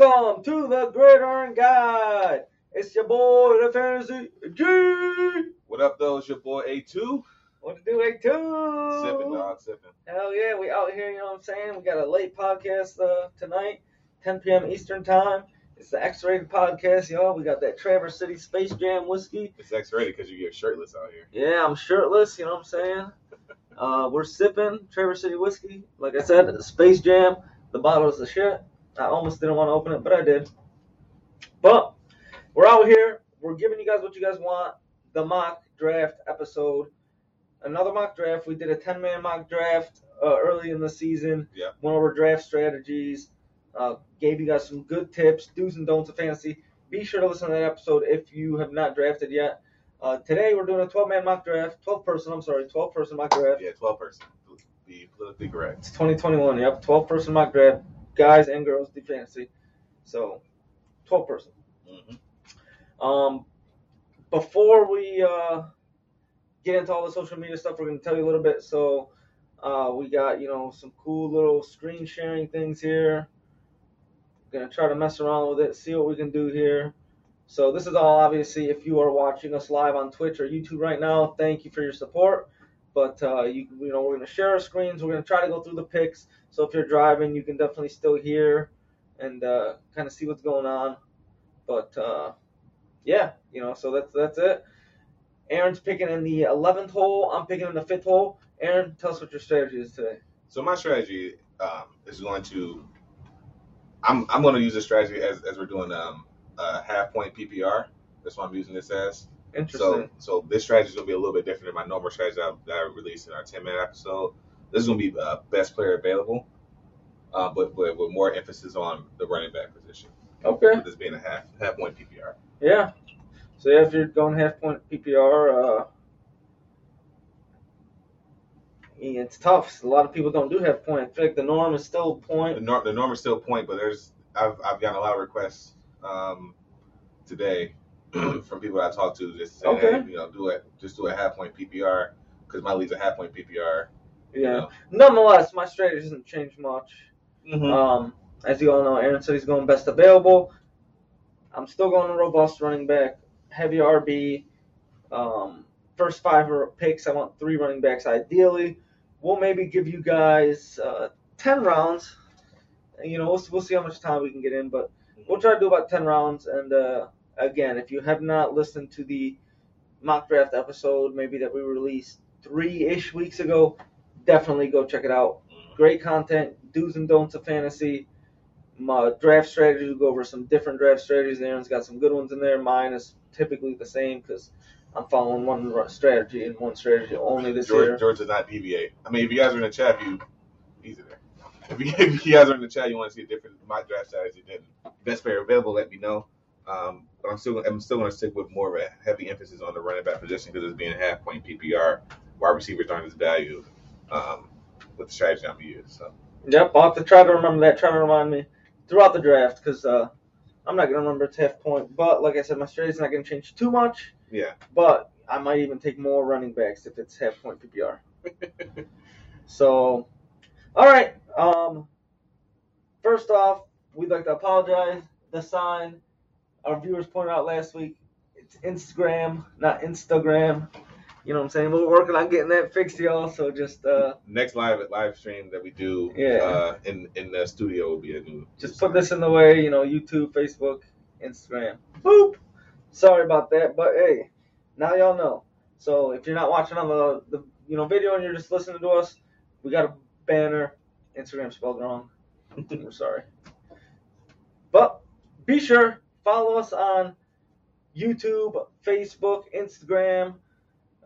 Welcome to the Gridiron Guide. It's your boy, the Fantasy G. What up, though? It's your boy A2. What to do, A2? Sipping, dog, sipping. Hell yeah, we out here, you know what I'm saying? We got a late podcast uh, tonight, 10 p.m. Eastern Time. It's the X-rated podcast, y'all. We got that Traverse City Space Jam whiskey. It's X-rated because you get shirtless out here. Yeah, I'm shirtless, you know what I'm saying? Uh, we're sipping Traverse City whiskey. Like I said, Space Jam. The bottle is the shit. I almost didn't want to open it, but I did. But we're out here. We're giving you guys what you guys want. The mock draft episode. Another mock draft. We did a 10 man mock draft uh, early in the season. Yeah. Went over draft strategies. Uh, gave you guys some good tips, do's and don'ts of fantasy. Be sure to listen to that episode if you have not drafted yet. Uh, today we're doing a 12 man mock draft. 12 person, I'm sorry, 12 person mock draft. Yeah, 12 person. Be politically correct. It's 2021. Yep, 12 person mock draft. Guys and girls fantasy. So, 12 person. hmm Um, before we uh, get into all the social media stuff, we're going to tell you a little bit. So, uh, we got you know some cool little screen sharing things here. Going to try to mess around with it, see what we can do here. So this is all obviously if you are watching us live on Twitch or YouTube right now. Thank you for your support. But uh, you you know we're to share our screens. We're to try to go through the picks. So if you're driving, you can definitely still hear and uh, kind of see what's going on. But uh, yeah, you know, so that's that's it. Aaron's picking in the 11th hole. I'm picking in the fifth hole. Aaron, tell us what your strategy is today. So my strategy um, is going to. I'm I'm going to use this strategy as, as we're doing um, half point PPR. That's what I'm using this as. Interesting. So so this strategy is going to be a little bit different than my normal strategy that I, that I released in our 10 minute episode. This is going to be uh, best player available, uh, but, but with more emphasis on the running back position. okay. With this being a half half point PPR. Yeah. So yeah, if you're going half point PPR, uh, it's tough. A lot of people don't do half point. I feel like the norm is still The point. norm, the norm is still point, but there's I've I've gotten a lot of requests um, today from people I talked to just say, Okay. hey, you know, do it, just do a half point PPR because my league's a half point PPR. you Yeah. know. Nonetheless, my strategy doesn't change much. Um, as you all know, Aaron said he's going best available. I'm still going a robust running back, heavy RB. Um, first five picks. I want three running backs ideally. We'll maybe give you guys uh, 10 rounds. You know, we'll, we'll see how much time we can get in, but we'll try to do about 10 rounds. And uh, again, if you have not listened to the mock draft episode, maybe that we released three ish weeks ago, definitely go check it out great content, do's and don'ts of fantasy. My draft strategy, we go over some different draft strategies. Aaron's got some good ones in there. Mine is typically the same because I'm following one strategy and one strategy only this George, year. George does not deviate. I mean, if you guys are in the chat, you easy there. If you, if you guys are in the chat, you want to see a different my draft strategy, then best player available, let me know. Um, but I'm still I'm still going to stick with more of a heavy emphasis on the running back position because it's being a half point PPR. Wide receivers aren't as valued um, with the strategy I'm using. So Yep, I'll have to try to remember that. Try to remind me throughout the draft because uh, I'm not going to remember it's half point. But like I said, my strategy's not going to change too much. yeah, But I might even take more running backs if it's half point PPR. So, all right. Um, first off, we'd like to apologize. The sign our viewers pointed out last week, it's Instagram, not Instagram. You know what I'm saying? We're working on getting that fixed, y'all. So just uh, next live live stream that we do Yeah. uh, in in the studio will be a new. just put this in the way. You know, YouTube, Facebook, Instagram. Boop. Sorry about that, but hey, now y'all know. So if you're not watching on the the you know video and you're just listening to us, we got a banner. Instagram spelled wrong. We're sorry. But be sure follow us on YouTube, Facebook, Instagram,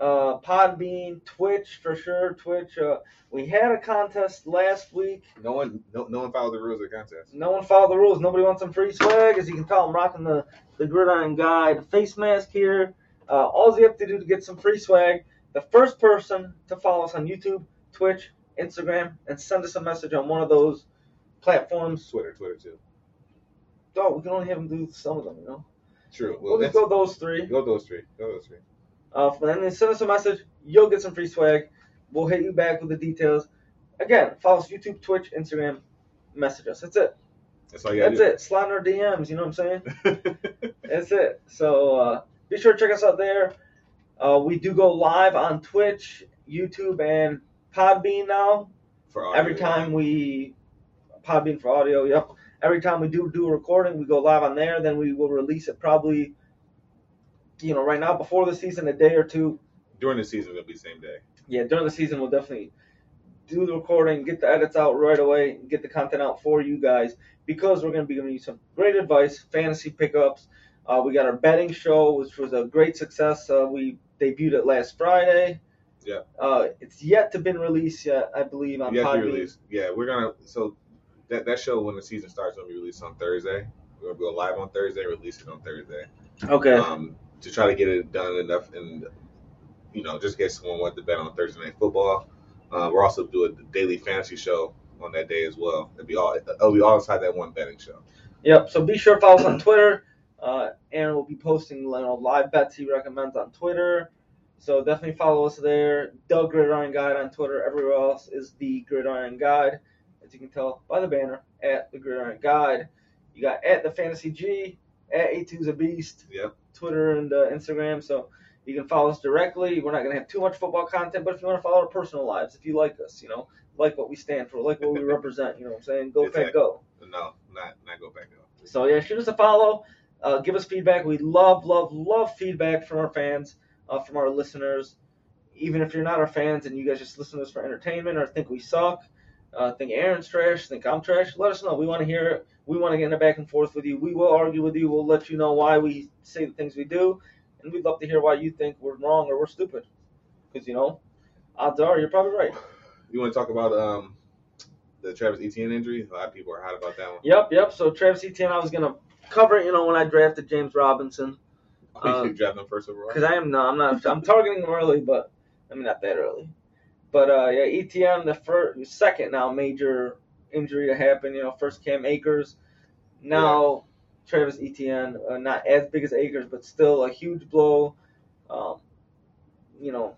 uh, Podbean, Twitch for sure. Twitch. Uh, we had a contest last week. No one no, no one followed the rules of the contest. No one followed the rules. Nobody wants some free swag. As you can tell, I'm rocking the, the Gridiron Guide face mask here. Uh, all you have to do to get some free swag, the first person to follow us on YouTube, Twitch, Instagram, and send us a message on one of those platforms. Twitter, Twitter too. Oh, we can only have them do some of them, you know? True. We'll just go those three. Go those three. Go those three. Uh, and then send us a message. You'll get some free swag. We'll hit you back with the details. Again, follow us YouTube, Twitch, Instagram. Message us. That's it. That's all you That's it. Slide in our DMs. You know what I'm saying? That's it. So uh, be sure to check us out there. Uh, we do go live on Twitch, YouTube, and Podbean now. For audio. Every time we Podbean for audio. Yep. Every time we do do a recording, we go live on there. Then we will release it probably, you know, right now before the season, a day or two. during the season, it'll be same day. Yeah, during the season, we'll definitely do the recording, get the edits out right away, get the content out for you guys because we're going to be giving you some great advice, fantasy pickups. Uh, we got our betting show, which was a great success. Uh, we debuted it last Friday. Yeah. Uh, it's yet to been released yet, I believe, on to Podbean. Yeah, we're gonna. So that that show when the season starts will be released on Thursday. We're gonna go live on Thursday, release it on Thursday. Okay. Um, to try to get it done enough and you know just in case someone wanted to bet on Thursday night football. Uh, we're also doing a daily fantasy show on that day as well. It'll be all it'll be all inside that one betting show. Yep. So be sure to follow us on Twitter. Uh, Aaron will be posting you know, live bets he recommends on Twitter. So definitely follow us there. The Gridiron Guide on Twitter. Everywhere else is the Gridiron Guide, as you can tell by the banner at the Gridiron Guide. You got at the Fantasy G, at A2's a Beast, Yep. Twitter and uh, Instagram. So you can follow us directly. We're not going to have too much football content, but if you want to follow our personal lives, if you like us, you know, like what we stand for, like what we represent, you know what I'm saying? Go Exactly. Fed Go. No, not not go back Go. So yeah, shoot us a follow. Uh, give us feedback. We love, love, love feedback from our fans, uh, from our listeners. Even if you're not our fans and you guys just listen to us for entertainment or think we suck, uh, think Aaron's trash, think I'm trash, let us know. We want to hear it. We want to get in a back and forth with you. We will argue with you. We'll let you know why we say the things we do, and we'd love to hear why you think we're wrong or we're stupid. Because you know, odds are you're probably right. You want to talk about um the Travis Etienne injury? A lot of people are hot about that one. Yep, yep. So Travis Etienne, I was gonna cover it. You know, when I drafted James Robinson. Uh, you drafted him first overall. Because I am no, I'm not. I'm targeting him early, but I mean not that early. But uh, yeah, Etienne the first, second now major injury to happen. You know, first Cam Akers, now Travis Etienne. Uh, not as big as Akers, but still a huge blow. Um, you know,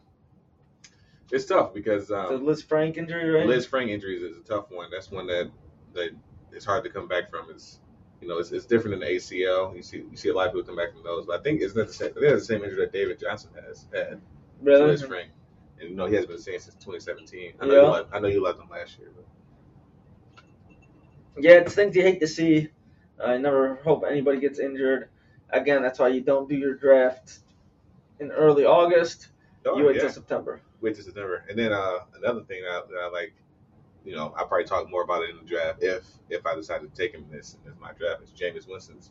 It's tough because the um, Lisfranc injury, right? Liz Frank injuries is a tough one. That's one that that it's hard to come back from. It's you know it's, it's different than the ACL. You see you see a lot of people come back from those, but I think it's not the same. I think it's the same injury that David Johnson has had. really? Lisfranc, and you know he hasn't been same since 2017. I know Yeah. you loved, I know you loved him last year, but Yeah, it's things you hate to see. I never hope anybody gets injured. Again, that's why you don't do your draft in early August. oh, you wait yeah. till September. wait till September. And then uh, another thing that I, that I like, you know, I'll probably talk more about it in the draft if if I decide to take him in this as my draft is Jameis Winston's.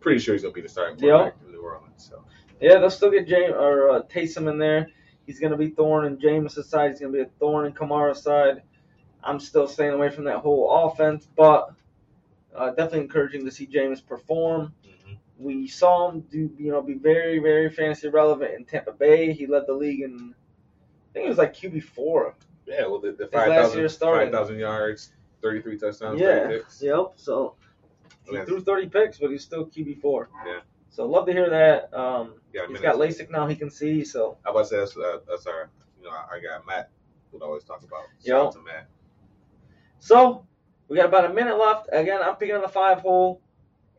Pretty sure he's gonna be the starting quarterback in New Orleans. So Yeah, they'll still get James or uh, Taysom in there. He's going to be thorn in Jameis' side. He's going to be a thorn in Kamara's side. I'm still staying away from that whole offense, but uh, definitely encouraging to see James perform. We saw him do, you know, be very, very fantasy relevant in Tampa Bay. He led the league in, I think it was like QB four. yeah, well the, the His last year starting. 5,000 yards, thirty three touchdowns, Yeah. 30 picks. Yep. So he Yeah. threw 30 picks, but he's still QB four. Yeah. So love to hear that. Um, Yeah, he's got LASIK now. He can see. So I about to say that's, uh, that's our you know our guy Matt would always talk about. Yeah. to Matt. So we got about a minute left. Again, I'm picking on the five hole.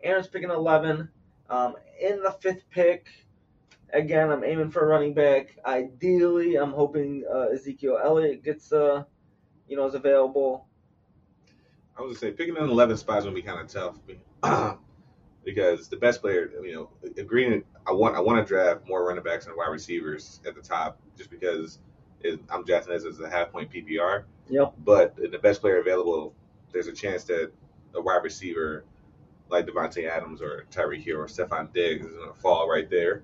Aaron's picking eleven. Um, in the fifth pick, again, I'm aiming for a running back. Ideally, I'm hoping uh, Ezekiel Elliott gets, uh, you know, is available. I was gonna say picking an 11 spot is gonna be kind of tough because the best player, you know, agreeing. I want I want to draft more running backs and wide receivers at the top just because it, I'm drafting this as a half point PPR. Yep. But the best player available, there's a chance that a wide receiver like Davante Adams or Tyreek Hill or Stefon Diggs is gonna fall right there.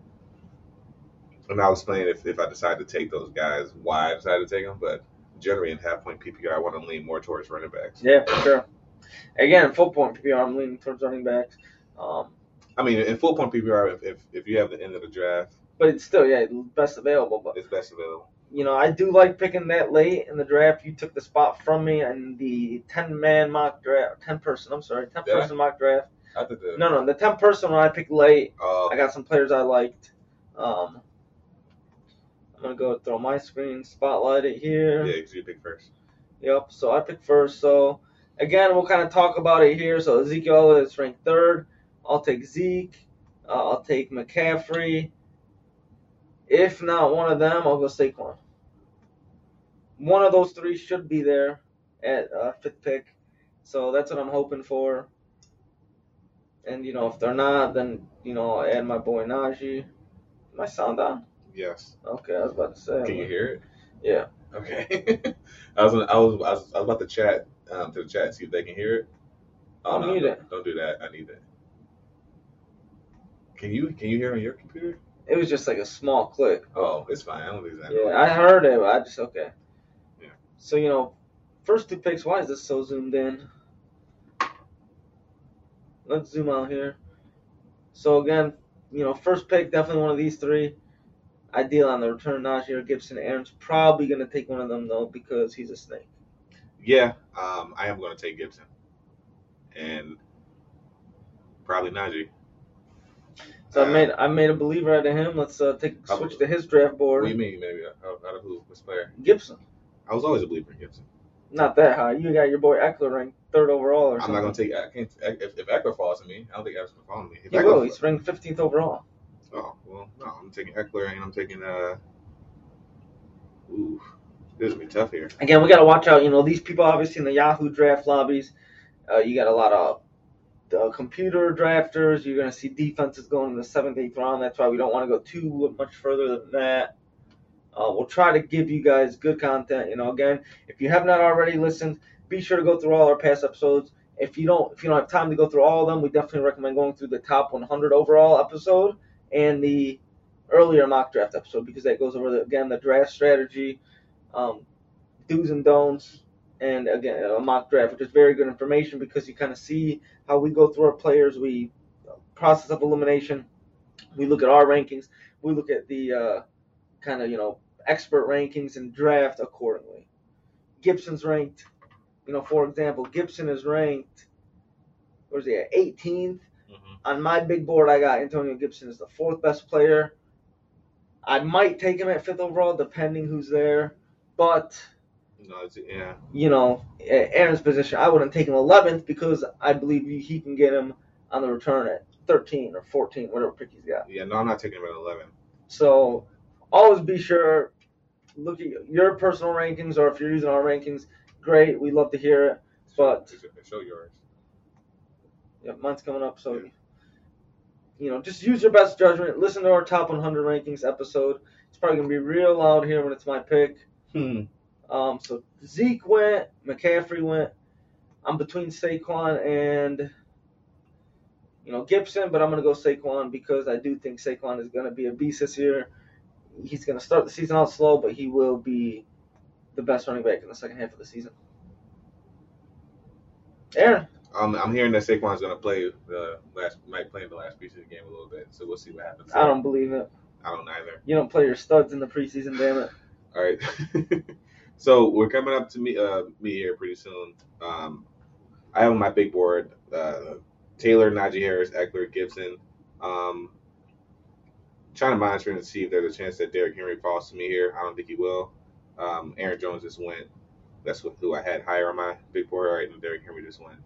And I was playing if, if I decide to take those guys, why I decided to take them, but generally in half point PPR, I want to lean more towards running backs. Yeah, for sure. Again, full point PPR, I'm leaning towards running backs. Um, I mean, in full point PPR, if, if, if you have the end of the draft, but it's still, yeah, best available. But it's best available. you know, I do like picking that late in the draft. You took the spot from me in the ten man mock draft, ten person. I'm sorry, ten Did I? person mock draft. I think the No, no, the ten person one I picked late. uh, I got some players I liked. Um, I'm gonna go throw my screen, spotlight it here. yeah, 'cause you pick first. Yep. So I picked first. So again, we'll kind of talk about it here. So Ezekiel is ranked third. I'll take Zeke. Uh, I'll take McCaffrey. If not one of them, I'll go Saquon. One of those three should be there at uh, fifth pick. So that's what I'm hoping for. And you know, if they're not, then you know, I'll add my boy Najee. My sound on? Yes. Okay, I was about to say. Can you hear it? Yeah. Okay. I was, I was I was I was about to chat um, to the chat see if they can hear it. Oh, I'll no, mute no, it. Don't do that. I need it. Can you can you hear on your computer? It was just like a small click. Oh, it's fine. I don't think that. Yeah, I heard it. But I just okay. Yeah. So you know, first two picks. Why is this so zoomed in? Let's zoom out here. So again, you know, first pick definitely one of these three. Ideal on the return, Najee or Gibson. Aaron's probably gonna take one of them though because he's a snake. Yeah, um, I am going to take Gibson, and probably Najee. So I made I made a believer out of him. Let's uh, take How- switch to his draft board. What board. do you mean, maybe out, out of who? Which player? Gibson, I was always a believer in Gibson. not that high. You got your boy Ekeler ranked third overall or something. I'm something. not going to take. I can't. If, if Ekeler falls to me, I don't think Ekeler's going to fall to me. If He Ekeler will. He's ranked 15th overall. Oh well, no. I'm taking Ekeler and I'm taking. uh Ooh, this is gonna be tough here. Again, we got to watch out. You know, these people obviously in the Yahoo draft lobbies. Uh, you got a lot of uh, computer drafters. You're going to see defenses going in the seventh, eighth round. That's why we don't want to go too much further than that. Uh, we'll try to give you guys good content. You know, again, if you have not already listened, be sure to go through all our past episodes. If you don't, if you don't have time to go through all of them, we definitely recommend going through the top 100 overall episode and the earlier mock draft episode because that goes over the, again the draft strategy, um, do's and don'ts, and again a mock draft, which is very good information because you kind of see how we go through our players. We process of elimination. We look at our rankings. We look at the uh, kind of you know expert rankings and draft accordingly. Gibson's ranked, you know, for example, Gibson is ranked. Where's he at? 18th Mm-hmm. on my big board, I got Antonio Gibson as the fourth best player. I might take him at fifth overall, depending who's there. But No, it's, yeah. you know, Aaron's position, I wouldn't take him 11th because I believe he can get him on the return at 13 or 14, whatever pick he's got. Yeah, no, I'm not taking him at 11. So always be sure look at your personal rankings, or if you're using our rankings, great. We love to hear it. But show yours. Yeah, mine's coming up, so you know, just use your best judgment. Listen to our top 100 rankings episode. It's probably gonna be real loud here when it's my pick. Hmm. Um, so Zeke went, McCaffrey went. I'm between Saquon and you know Gibson, but I'm gonna go Saquon because I do think Saquon is gonna be a beast this year. He's gonna start the season out slow, but he will be the best running back in the second half of the season. Aaron, Um, I'm hearing that Saquon's gonna play the last, might play in the last piece of the game a little bit. So we'll see what happens. I don't believe it. I don't either. You don't play your studs in the preseason, damn it. All right. so we're coming up to me, uh, me here pretty soon. Um, I have on my big board uh, Taylor, Najee Harris, Ekeler, Gibson. Um, trying to monitor and see if there's a chance that Derrick Henry falls to me here. I don't think he will. Um, Aaron Jones just went. That's who I had higher on my big board, right? And Derrick Henry just went.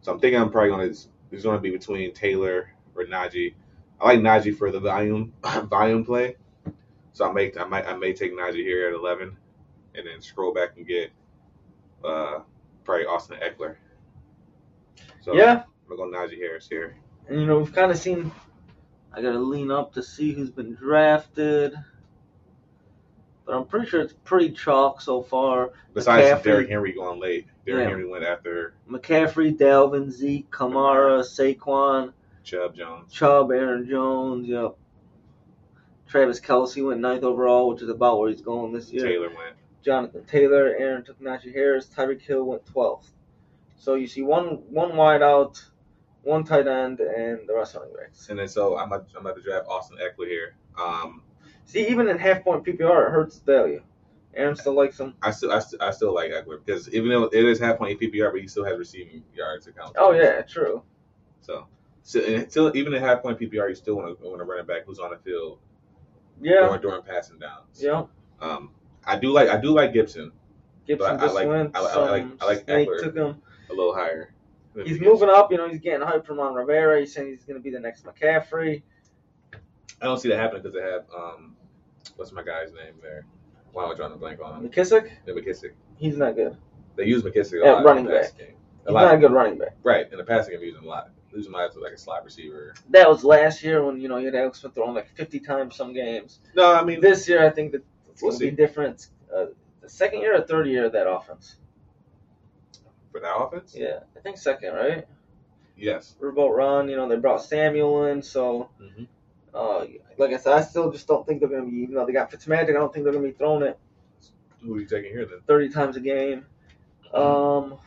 So I'm thinking I'm probably going to. It's going to be between Taylor or Najee. I like Najee for the volume volume play. So I may I might I may take Najee here at eleven, and then scroll back and get uh probably Austin Ekeler. So yeah, I'm gonna go Najee Harris here. and you know we've kind of seen. I gotta lean up to see who's been drafted, but I'm pretty sure it's pretty chalk so far. Besides McCaffrey. Derrick Henry going late, Derrick Yeah. Henry went after McCaffrey, Dalvin, Zeke, Kamara, Saquon, Chubb Jones. Chubb, Aaron Jones. Yep. Travis Kelce went ninth overall, which is about where he's going this year. Taylor went. Jonathan Taylor, Aaron took Najee Harris, Tyreek Hill went 12th. So you see one one wide out, one tight end, and the rest running backs. And then so I'm about, I'm about to draft Austin Ekeler here. Um, See, even in half point PPR, it hurts value. Aaron still likes him. I still I, still I still like Ekeler because even though it is half point PPR, but he still has receiving yards to count. Oh yeah, true. So, so and still even in half point PPR, you still want to want to run it back who's on the field Yeah, during, during passing downs. yeah. Um, I do like I do like Gibson Gibson I just like- went. I like- I like- I like snake took him. a little higher. He's moving up. You know, he's getting hyped from Ron Rivera. He's saying he's going to be the next McCaffrey. I don't see that happening because they have um, what's my guy's name there? Why am I drawing a blank on him? McKissic, The McKissic. he's not good. They use McKissic a At lot running in the back. game. A He's lot. not a good running back. Right in the passing game, him a lot. Use my lot like a slot receiver. That was last year when you know you had Alex Smith throwing like 50 times some games. No, I mean This year, I think that it's We'll going to be different. Uh, the second year or third year of that offense? for that offense. Yeah, I think second, right? Yes. Riverboat Ron. You know, they brought Samuel in, so hmm uh, like I said, I still just don't think they're going to be. Even though they got Fitzmagic, I don't think they're going to be throwing it Who are you taking here then? 30 times a game. Um,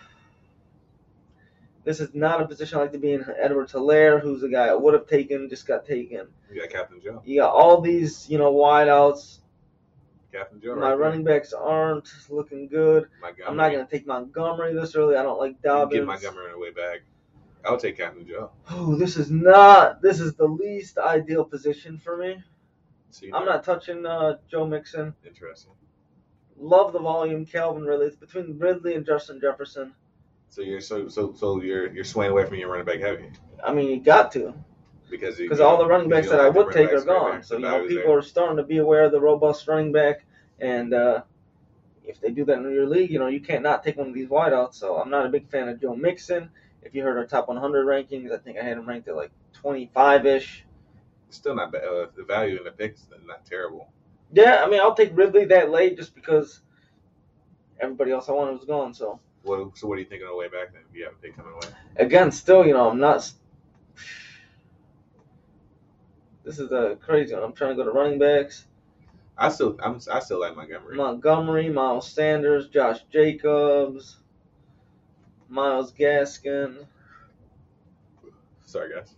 this is not a position I like to be in. Edward Hilaire, who's a guy I would have taken, just got taken. You got Captain Joe. You got all these, you know, wideouts. Captain Joe. My right running backs aren't looking good. Montgomery. I'm not going to take Montgomery this early. I don't like Dobbins. Get Montgomery on the way back. I'll take Captain Joe. Oh, this is not. This is the least ideal position for me. See, I'm not touching uh, Joe Mixon. interesting. Love the volume, Calvin Ridley. It's between Ridley and Justin Jefferson. So you're so so so you're you're swaying away from your running back heavy I mean, you got to. Because all the running backs that I would take are gone. So you know, people there. are starting to be aware of the robust running back, and uh, if they do that in your league, you know you can't not take one of these wideouts. So I'm not a big fan of Joe Mixon. If you heard our top 100 rankings, I think I had him ranked at like 25 ish. Still not bad. Uh, the value in the picks not terrible. Yeah, I mean I'll take Ridley that late just because everybody else I wanted was gone. So What, so what are you thinking on the way back then? If you have a pick coming away. again, still you know I'm not. This is a crazy one. I'm trying to go to running backs. I still I'm I still like Montgomery. Montgomery, Miles Sanders, Josh Jacobs, Myles Gaskin. Sorry guys.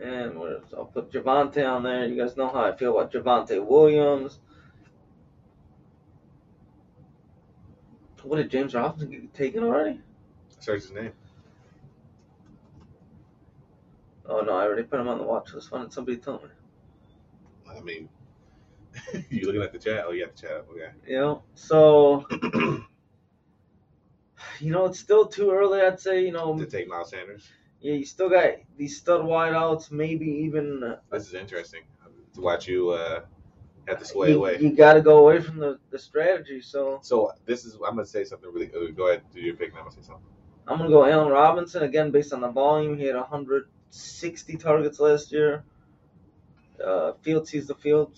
And what else? I'll put Javonte on there. You guys know how I feel about Javonte Williams. What did James Robinson get taken already? Search his name. Oh no, I already put him on the watch list. Why didn't somebody tell me? I mean, you looking at the chat? Oh, you got the chat. Okay. You know, so you know it's still too early. I'd say you know to take Miles Sanders. yeah, you still got these stud wideouts. Maybe even uh, This is interesting to watch you uh, have to sway you, away. you got to go away from the, the strategy. So So this is I'm gonna say something really. Uh, go ahead, do your pick. And I'm gonna say something. I'm gonna go Allen Robinson again based on the volume. He had 160 targets last year. Uh, field sees the field.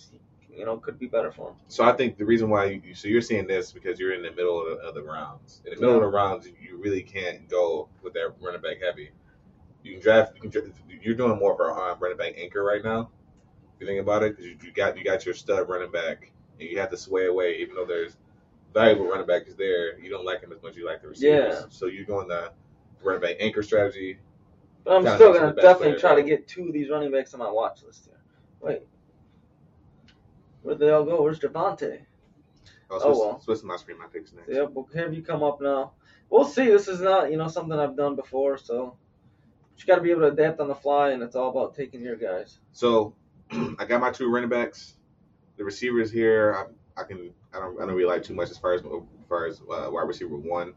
You know, could be better for him. So I think the reason why you so you're seeing this because you're in the middle of the, of the rounds. In the middle of the rounds, you really can't go with that running back heavy. You can draft. You can, you're doing more of a running back anchor right now. If you think about it, because you, you got you got your stud running back, and you have to sway away, even though there's valuable running backs there. You don't like him as much as you like the receivers. Yeah. So you're going the running back anchor strategy. But I'm still gonna the best definitely player try to get two of these running backs on my watch list here. Wait, where'd they all go? Where's Javonte? Oh, Oh, Swiss, well. Swiss my screen. My picks next. Yep, we'll have you come up now. We'll see. This is not, you know, something I've done before, so you got to be able to adapt on the fly, and it's all about taking your guys. So I got my two running backs. The receivers here, I, I can I don't I don't really like too much as far as as far as uh, wide receiver one.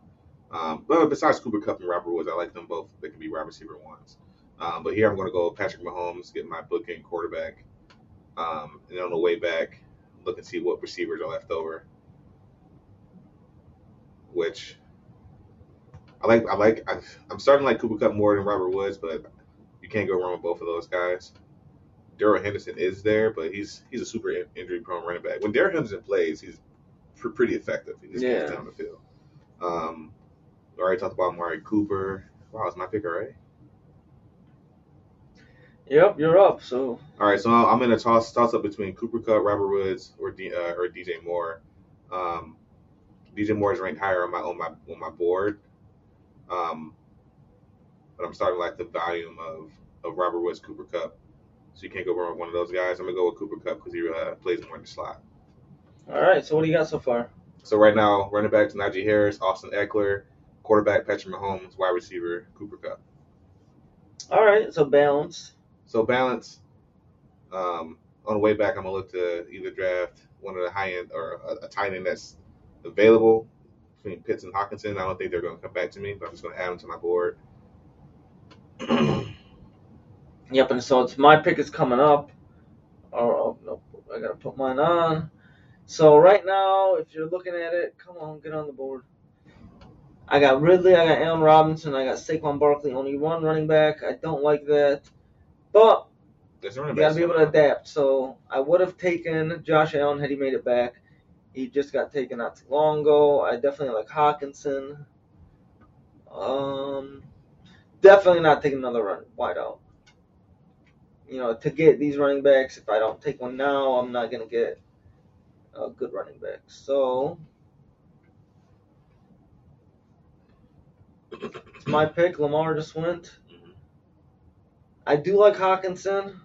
Um, but besides Cooper Kupp and Robert Woods, I like them both. They can be wide receiver ones. Um, but here I'm going to go Patrick Mahomes, get my bookend quarterback, um, and on the way back, look and see what receivers are left over. Which I like. I like. I, I'm starting to like Cooper Kupp more than Robert Woods, but you can't go wrong with both of those guys. Darrell Henderson is there, but he's he's a super injury prone running back. When Darrell Henderson plays, he's pr- pretty effective. He just gets down the field. Um, I already talked about Mari Cooper. Wow, it's my pick already. Yep, you're up. So All right, so I'm in a toss toss up between Cooper Kupp, Robert Woods, or D, uh, or DJ Moore. Um, DJ Moore is ranked higher on my on my on my board, um, but I'm starting to like the volume of of Robert Woods, Cooper Kupp. So you can't go wrong with one of those guys. I'm gonna go with Cooper Kupp because he uh, plays more in the slot. all right. So what do you got so far? So right now, running backs Najee Harris, Austin Ekeler, quarterback Patrick Mahomes, wide receiver Cooper Kupp. All right. So balance. So balance. Um, on the way back, I'm gonna look to either draft one of the high end or a, a tight end that's available between Pitts and Hockenson. I don't think they're going to come back to me, but I'm just going to add them to my board. Yep, and so it's my pick is coming up. Oh, oh no, I gotta put mine on. So right now, if you're looking at it, come on, get on the board. I got Ridley, I got Allen Robinson, I got Saquon Barkley, only one running back. I don't like that, but you gotta be able to adapt. So I would have taken Josh Allen had he made it back. He just got taken not too long ago. I definitely like Hockenson. Um, definitely not taking another run wide out. You know, to get these running backs, if I don't take one now, I'm not gonna get a good running back. So it's my pick. Lamar just went. Mhm. I do like Hockenson,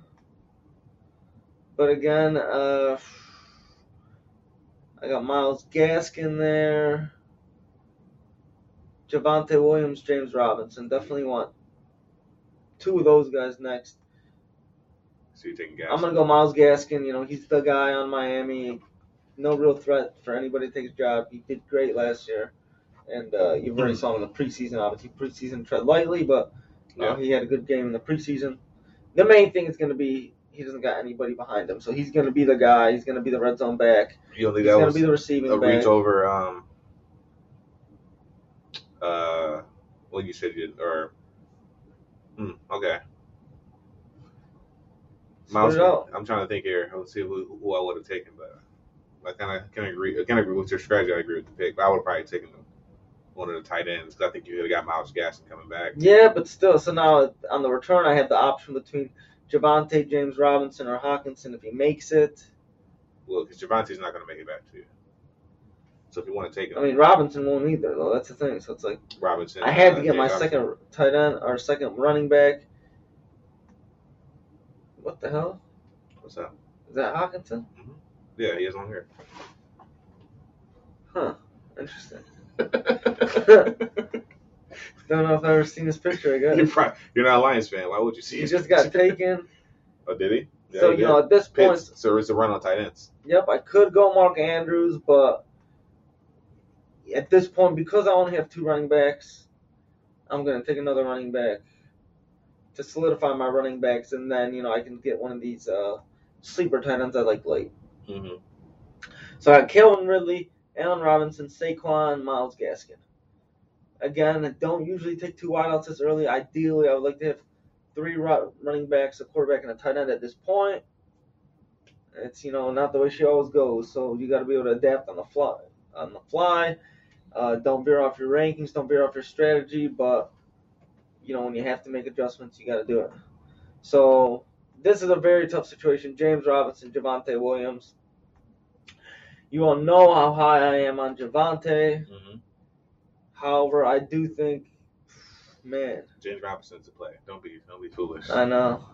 but again, uh, I got Myles Gaskin there, Javonte Williams, James Robinson. Definitely want two of those guys next. So you're taking gas. I'm gonna go Myles Gaskin. You know, he's the guy on Miami. No real threat for anybody to take his job. He did great last year, and uh, you've already saw him in the preseason. Obviously, preseason tread lightly, but uh, Yeah. he had a good game in the preseason. The main thing is gonna be he doesn't got anybody behind him, so he's gonna be the guy. He's gonna be the red zone back. You don't He's think that gonna was be the receiving a back. reach over? Um, uh, what you said you or? Hmm, okay. Miles. I'm trying to think here. Let's see who, who I would have taken, but I kind of can agree. I can agree with your strategy. I agree with the pick, but I would have probably taken one of the tight ends because I think you could have got Myles Gaskin coming back. Yeah, but still, so now on the return, I have the option between Javonte, James Robinson, or Hockenson if he makes it. Well, because Javonte's not going to make it back to you. So if you want to take him, I mean, Robinson won't either, though. That's the thing. So it's like Robinson. I had uh, to get my Jay second tight end or second running back. What the hell? What's up? Is that Hockenson? Yeah, he is on here. Huh. Interesting. Don't know if I've ever seen this picture. I you're, guess probably, you're not a Lions fan. Why would you see? he just got taken. Oh, did he? Yeah, so he you did. know, at this point, Pitts, so it's a run on tight ends. Yep, I could go Mark Andrews, but at this point, because I only have two running backs, I'm gonna take another running back to solidify my running backs, and then you know I can get one of these uh, sleeper tight ends I like late. Mm-hmm. So I got Calvin Ridley, Allen Robinson, Saquon, Myles Gaskin. Again, I don't usually take two wideouts this early. Ideally, I would like to have three running backs, a quarterback, and a tight end at this point. It's you know not the way she always goes, so you got to be able to adapt on the fly. On the fly, uh, don't veer off your rankings, don't veer off your strategy, but you know when you have to make adjustments, you got to do it. So this is a very tough situation. James Robinson, Javonte Williams. You all know how high I am on Javonte. Mm-hmm. However, I do think, man, James Robinson's a play. Don't be don't be foolish. I know.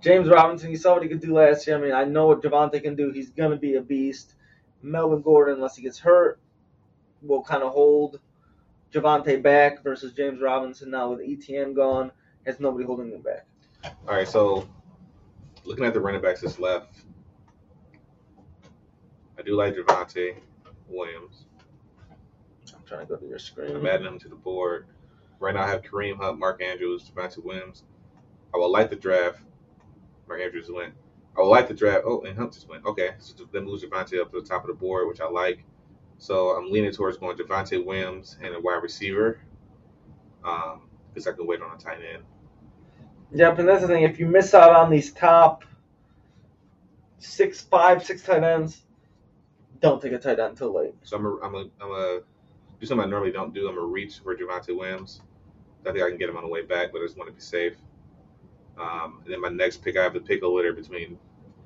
James Robinson, you saw what he could do last year. I mean, I know what Javonte can do. He's going to be a beast. Melvin Gordon, unless he gets hurt, will kind of hold Javonte back versus James Robinson now with Etienne gone, has nobody holding him back. All right, so looking at the running backs that's left, I do like Javonte Williams. I'm trying to go to your screen. I'm adding him to the board. Right now, I have Kareem Hunt, Mark Andrews, Javonte Williams. I would like the draft. Mark Andrews went. I would like the draft. Oh, and Hunt just went. Okay, so then moves Javonte up to the top of the board, which I like. So I'm leaning towards going Javonte Williams and a wide receiver. Um, because I can wait on a tight end. Yep, and that's the thing. If you miss out on these top six, five, six tight ends, don't take a tight end until late. So I'm a, I'm a, I'm a do something I normally don't do. I'm a reach for Javonte Williams. I think I can get him on the way back, but I just want to be safe. Um, and then my next pick, I have to pick a litter between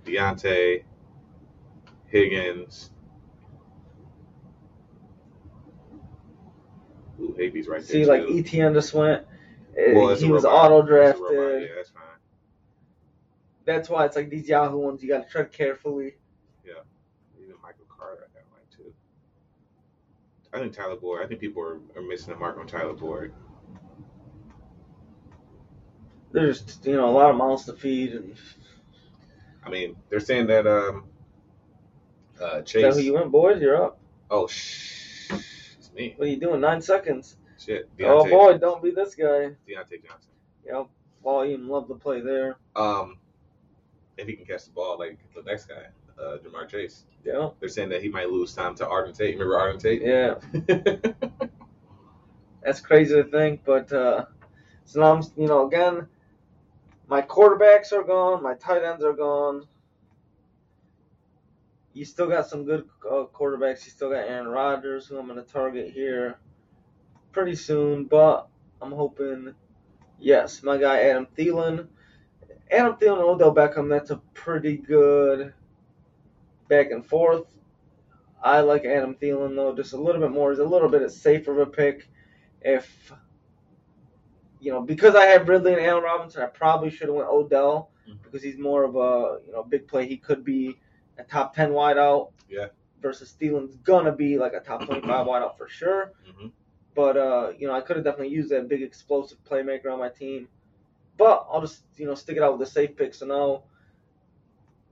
Diontae, Higgins. Ooh, Habee's right there. See, like too. Etienne just went. uh, Well, he was auto drafted. Yeah, that's fine. That's why it's like these Yahoo ones. You got to tread carefully. Even Michael Carter, I got like too. I think Tyler Boyd. I think people are, are missing the mark on Tyler Boyd. There's you know a lot of mouths to feed, and I mean, they're saying that um, uh, is Chase. that who you went, boys? You're up. Oh, shh. it's me. What are you doing? Nine seconds. Shit. Oh Diontae- boy, don't be this guy. Diontae Johnson. Yep. Volume, love the play there. Um, if he can catch the ball like the next guy, uh, Ja'Marr Chase. Yeah. They're saying that he might lose time to Auden Tate. Remember Auden Tate? Yeah. That's crazy to think, but uh, so now I'm, you know, again, my quarterbacks are gone, my tight ends are gone. You still got some good uh, quarterbacks. You still got Aaron Rodgers, who I'm going to target here pretty soon, but I'm hoping, yes, my guy Adam Thielen. Adam Thielen and Odell Beckham, that's a pretty good back and forth. I like Adam Thielen though, just a little bit more. He's a little bit safer of a pick. If you know, because I have Ridley and Allen Robinson, I probably should have went Odell Mhm. because he's more of a you know big play. He could be a top ten wideout. Yeah. Versus Thielen's gonna be like a top twenty five wideout for sure. hmm But uh, you know, I could have definitely used that big explosive playmaker on my team. But I'll just you know stick it out with the safe pick. So now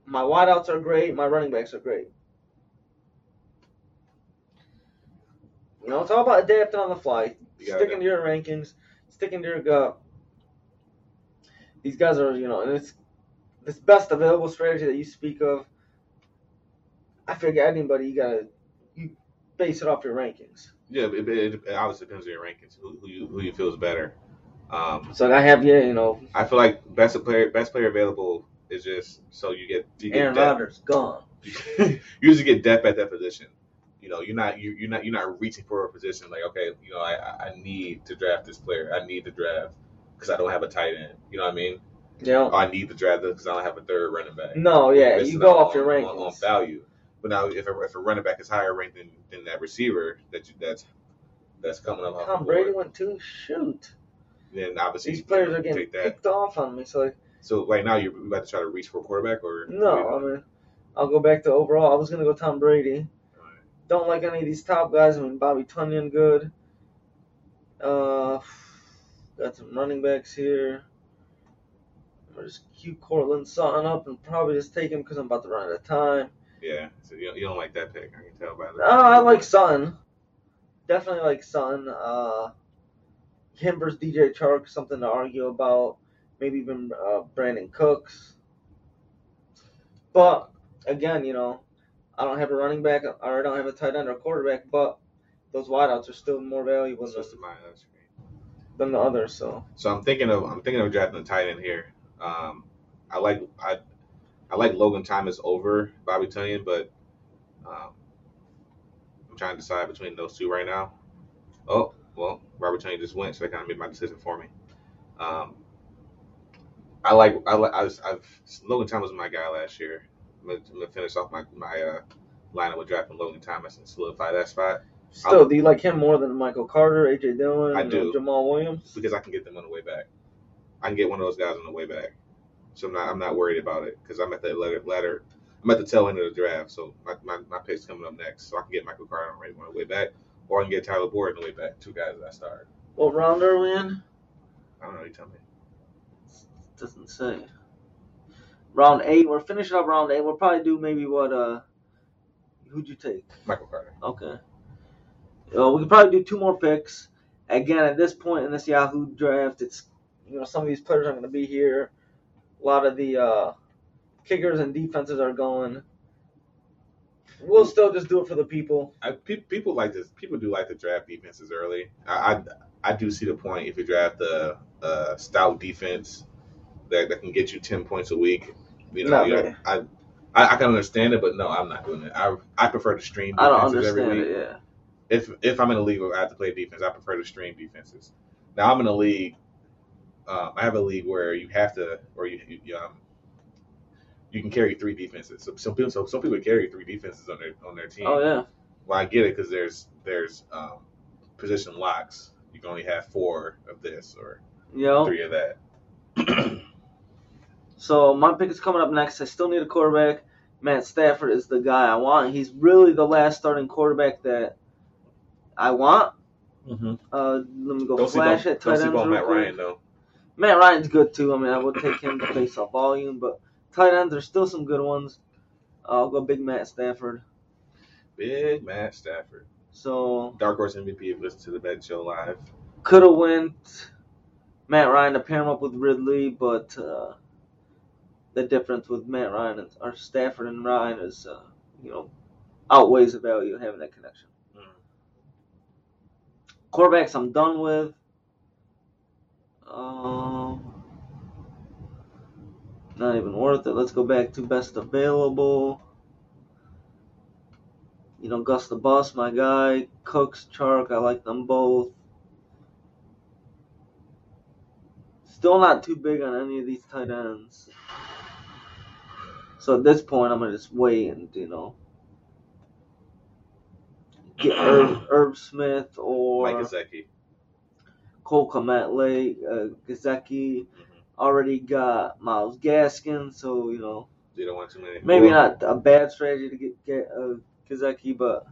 my wideouts are great, my running backs are great. You know, it's all about adapting on the fly, sticking to your rankings, sticking to your gut. These guys are, you know, and it's this best available strategy that you speak of. I figure anybody you gotta you base it off your rankings. Yeah, it, it, it obviously depends on your rankings. Who, who you who you feel is better. Um, So I have yeah, you know, I feel like best player best player available is just so you get you get Aaron. Rodgers gone. you usually get depth at that position. You know, you're not you, you're not you're not reaching for a position like okay, you know, I I need to draft this player. I need to draft because I don't have a tight end. You know what I mean? Yeah. I need to draft this because I don't have a third running back. No, yeah, you go off your on- rankings. on, on value. But now, if a, if a running back is higher ranked than, than that receiver that you, that's that's coming up Tom Brady went too. Shoot, then obviously these players are getting picked off on me. So like, So right now, you're about to try to reach for a quarterback, or no, I mean, I'll go back to overall. I was gonna go Tom Brady. Don't like any of these top guys. I mean, Bobby Tonyan, good. Uh, got some running backs here. I'll just cue Courtland Sutton up and probably just take him because I'm about to run out of time. yeah. So you don't, you don't like that pick, I can tell by the. No, I like Sutton. Definitely like Sutton. Uh, him versus DJ Chark, something to argue about. Maybe even uh, Brandin Cooks. But again, you know, I don't have a running back or I don't have a tight end or quarterback, but those wideouts are still more valuable than, than the others. So So I'm thinking of I'm thinking of drafting a tight end here. Um, I like I I like Logan Thomas over Bobby Tonyan, but um, I'm trying to decide between those two right now. Oh well, Robert Tonyan just went, so that kind of made my decision for me. Um, I like I like I was, I've Logan Thomas was my guy last year. I'm gonna, I'm gonna finish off my my uh, lineup with drafting Logan Thomas and solidify that spot still, do you like him more than Michael Carter, AJ Dillon, I do. Jamaal Williams? because I can get them on the way back. I can get one of those guys on the way back, so I'm not I'm not worried about it because I'm at the ladder, ladder. I'm at the tail end of the draft, so my, my, my pick's coming up next. So I can get Michael Carter on the way back, or I can get Tyler Boyd on the way back. Two guys that I started. What round are we in? I don't know. You tell me. Doesn't say. Round eight. We're finishing up round eight. We'll probably do maybe what uh who'd you take? Michael Carter. Okay. Uh, we could probably do two more picks. Again, at this point in this Yahoo draft, it's you know some of these players aren't going to be here. A lot of the uh, kickers and defenses are going. We'll still just do it for the people. I, pe- people like this. People do like to draft defenses early. I, I, I do see the point if you draft a, a stout defense that, that can get you ten points a week. You know, you know. I, I I can understand it, but no, I'm not doing it. I I prefer to stream I don't defenses every week. it. Yeah. If if I'm in a league where I have to play defense, I prefer to stream defenses. Now I'm in a league. Um, I have a league where you have to, or you, you um, you can carry three defenses. So some people, so some people carry three defenses on their on their team. Oh yeah. Well, I get it because there's there's um, position locks. You can only have four of this or Yo. three of that. So my pick is coming up next. I still need a quarterback. Matt Stafford is the guy I want. He's really the last starting quarterback that I want. Mm-hmm. Uh, let me go Don't flash at don't tight ends Matt quick. Ryan though. Matt Ryan's good too. I mean, I would take him based off volume, but tight ends there's still some good ones. I'll go big Matt Stafford. Big Matt Stafford. So Dark Horse MVP if listen to the Bet Show live. could have went Matt Ryan to pair him up with Ridley, but uh, the difference with Matt Ryan and or Stafford and Ryan is, uh, you know, outweighs the value of having that connection. Mm. Quarterbacks, I'm done with. Um, not even worth it. Let's go back to best available. You know, Gus the Bus, my guy. Cooks, Chark, I like them both. Still not too big on any of these tight ends. So at this point, I'm gonna just wait and you know get Irv, Irv Smith or Mike Gesicki. Cole Kmet, uh, Gesicki. Already got Myles Gaskin, so you know You don't want too many. maybe Well, not a bad strategy to get get uh, but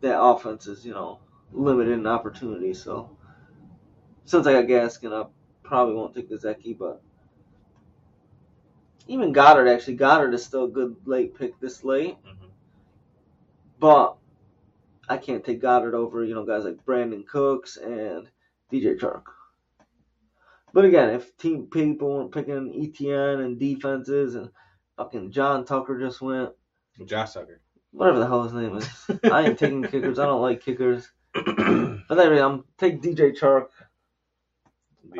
that offense is you know limited in opportunity. So since I got Gaskin, I probably won't take Gesicki, but even Goedert actually Goedert is still a good late pick this late, mhm. but I can't take Goedert over you know guys like Brandin Cooks and DJ Chark. But again, if team people weren't picking ETN and defenses and fucking John Tucker just went, Josh Tucker. whatever the hell his name is. I ain't taking kickers. I don't like kickers. But anyway, I'm take DJ Chark.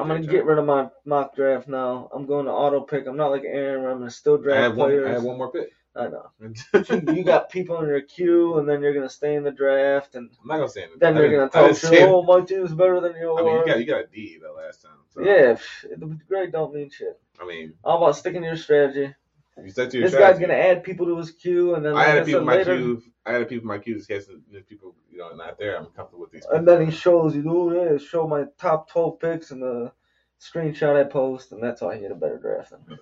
I'm gonna get rid of my mock draft now. I'm going to auto pick. I'm not like Aaron. Where I'm gonna still draft I have one. I have one more pick. I know. you, you got people in your queue, and then you're gonna stay in the draft, and I'm not gonna say anything. then I you're gonna I talk didn't say shit. Oh, my team's better than yours. I mean, you got you got a D that last time. So, yeah, the grade don't mean shit. I mean, All about sticking to your strategy. You said to your This guy's gonna add people to his queue, and then I like had I a people in my later, queue. I had a people in my queue in case there's people you know not there. I'm comfortable with these. and then he shows you, oh yeah, show my top twelve picks and the screenshot I post, and that's how I get a better draft. Than. Me.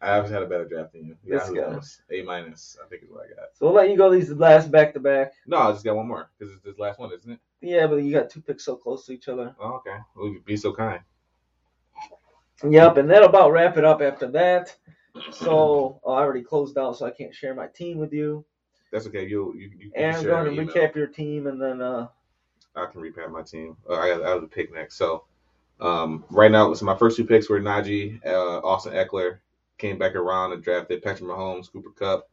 I haven't had a better draft than you. This guy. A minus, I think is what I got. So we'll let you go these last back to back. No, I just got one more because it's this last one, isn't it? Yeah, but you got two picks so close to each other. Oh, okay. Well, be so kind. Yep, and that'll about wrap it up after that. So oh, I already closed out, so I can't share my team with you. That's okay. You you you. And I'm going to recap your team, and then uh, I can recap my team. Uh, I got I have the pick next. So um, right now, so my first two picks were Najee, uh, Austin Ekeler. Came back around and drafted Patrick Mahomes, Cooper Kupp,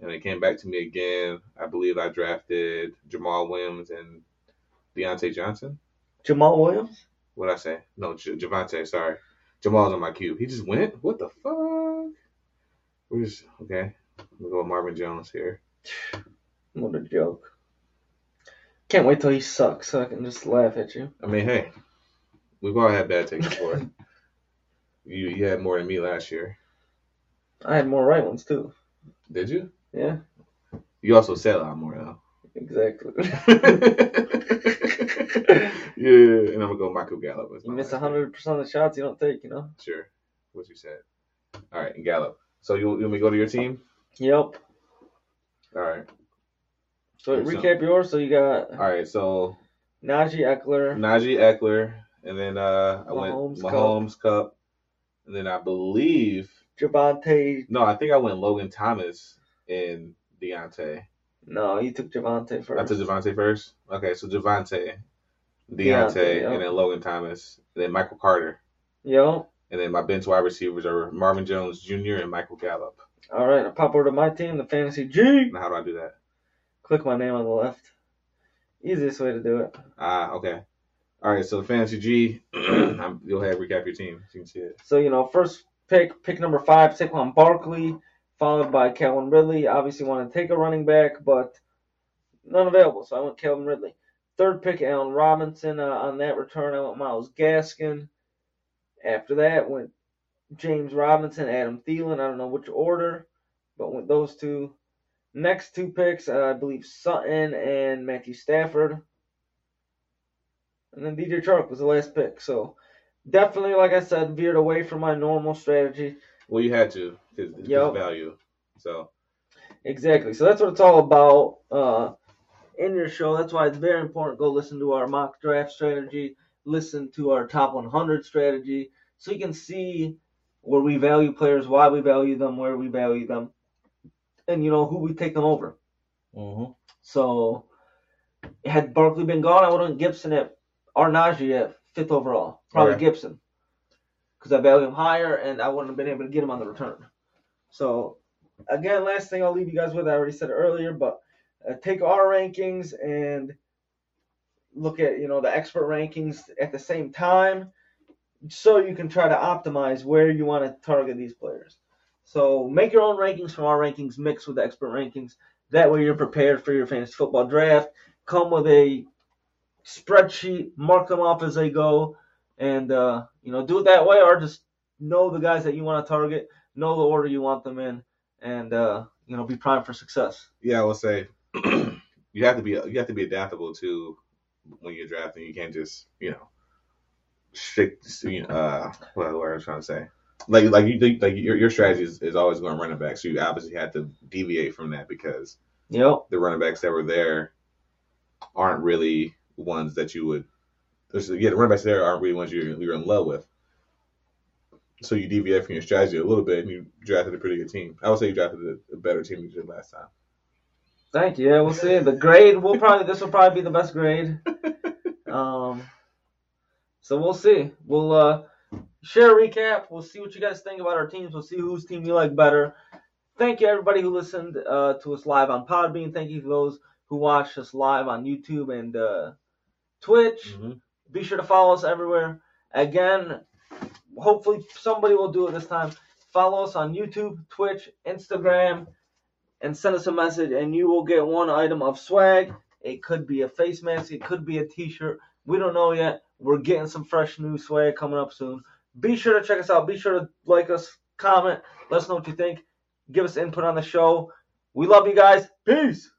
and they came back to me again. I believe I drafted Jamaal Williams and Diontae Johnson. Jamaal Williams. What I say? No, J- Javonte. Sorry, Jamaal's on my cube. He just went. What the fuck? We're just, okay? We'll go with Marvin Jones here. What a joke. Can't wait till he sucks so I can just laugh at you. I mean, hey, we've all had bad takes before. you you had more than me last year. I had more right ones too. Did you? Yeah, You also said a lot more though. exactly. yeah, and I'm gonna go Michael Gallup. you miss hundred percent of the shots you don't take, you know. Sure. What you said. All right, and Gallup. So you, you want me to go to your team? Yep. All right. So sir. recap yours. So you got All right. So Najee Ekeler, Najee Ekeler, and then uh, I went Mahomes Kupp. Mahomes Kupp, and then I believe Javonte. no, I think I went Logan Thomas and Diontae. No, you took Javonte first. I took Javonte first. Okay, so Javonte, Diontae, Diontae, yeah. and then Logan Thomas, and then Michael Carter, Yo. and then my bench wide receivers are Marvin Jones Jr. and Michael Gallup. All right, I pop over to my team, the Fantasy G. Now, how do I do that? Click my name on the left. Easiest way to do it. Ah, okay. All right, so the fantasy G, I'm, you'll have recap your team so you can see it. So you know, first pick, pick number five, Saquon Barkley, followed by Calvin Ridley. Obviously, want to take a running back, but none available, so I went Calvin Ridley. Third pick, Allen Robinson. Uh, on that return, I went Myles Gaskin. After that, went James Robinson, Adam Thielen. I don't know which order, but went those two. Next two picks, uh, I believe Sutton and Matthew Stafford. And then DJ Chark was the last pick. So definitely, like I said, veered away from my normal strategy. Well, you had to because Yep. value. So Exactly. So that's what it's all about uh, in your show. That's why it's very important. Go listen to our mock draft strategy. Listen to our top 100 strategy, so you can see where we value players, why we value them, where we value them, and you know who we take them over. Mm-hmm. So had Barkley been gone, I would have Gibson at or Najee at fifth overall. Probably Okay. Gibson. Because I value him higher and I wouldn't have been able to get him on the return. So again, last thing I'll leave you guys with, I already said it earlier, but uh, take our rankings and look at you know the expert rankings at the same time so you can try to optimize where you want to target these players. So make your own rankings from our rankings mix with the expert rankings. That way you're prepared for your fantasy football draft. Come with a spreadsheet mark them off as they go and uh, you know do it that way or just know the guys that you want to target know the order you want them in and uh, you know be primed for success. Yeah, I will say you have to be you have to be adaptable to when you're drafting. You can't just you know know, uh, what I was trying to say. Like like you like your your strategy is, is always going running back, so you obviously had to deviate from that because yep the running backs that were there aren't really ones that you would. Yeah, the running backs there aren't really ones you're you're in love with. So you deviate from your strategy a little bit, and you drafted a pretty good team. I would say you drafted a, a better team than you did last time. Thank you. Yeah, we'll see. The grade will probably this will probably be the best grade. Um, so we'll see. We'll uh share a recap. We'll see what you guys think about our teams. We'll see whose team you like better. Thank you everybody who listened uh, to us live on Podbean. Thank you for those who watched us live on YouTube and uh, Twitch. Be sure to follow us everywhere. Again, hopefully somebody will do it this time. Follow us on YouTube, Twitch, Instagram, and send us a message, and you will get one item of swag. It could be a face mask, it could be a T-shirt. We don't know yet. We're getting some fresh new swag coming up soon. Be sure to check us out. Be sure to like us, comment, let us know what you think, give us input on the show. We love you guys. Peace.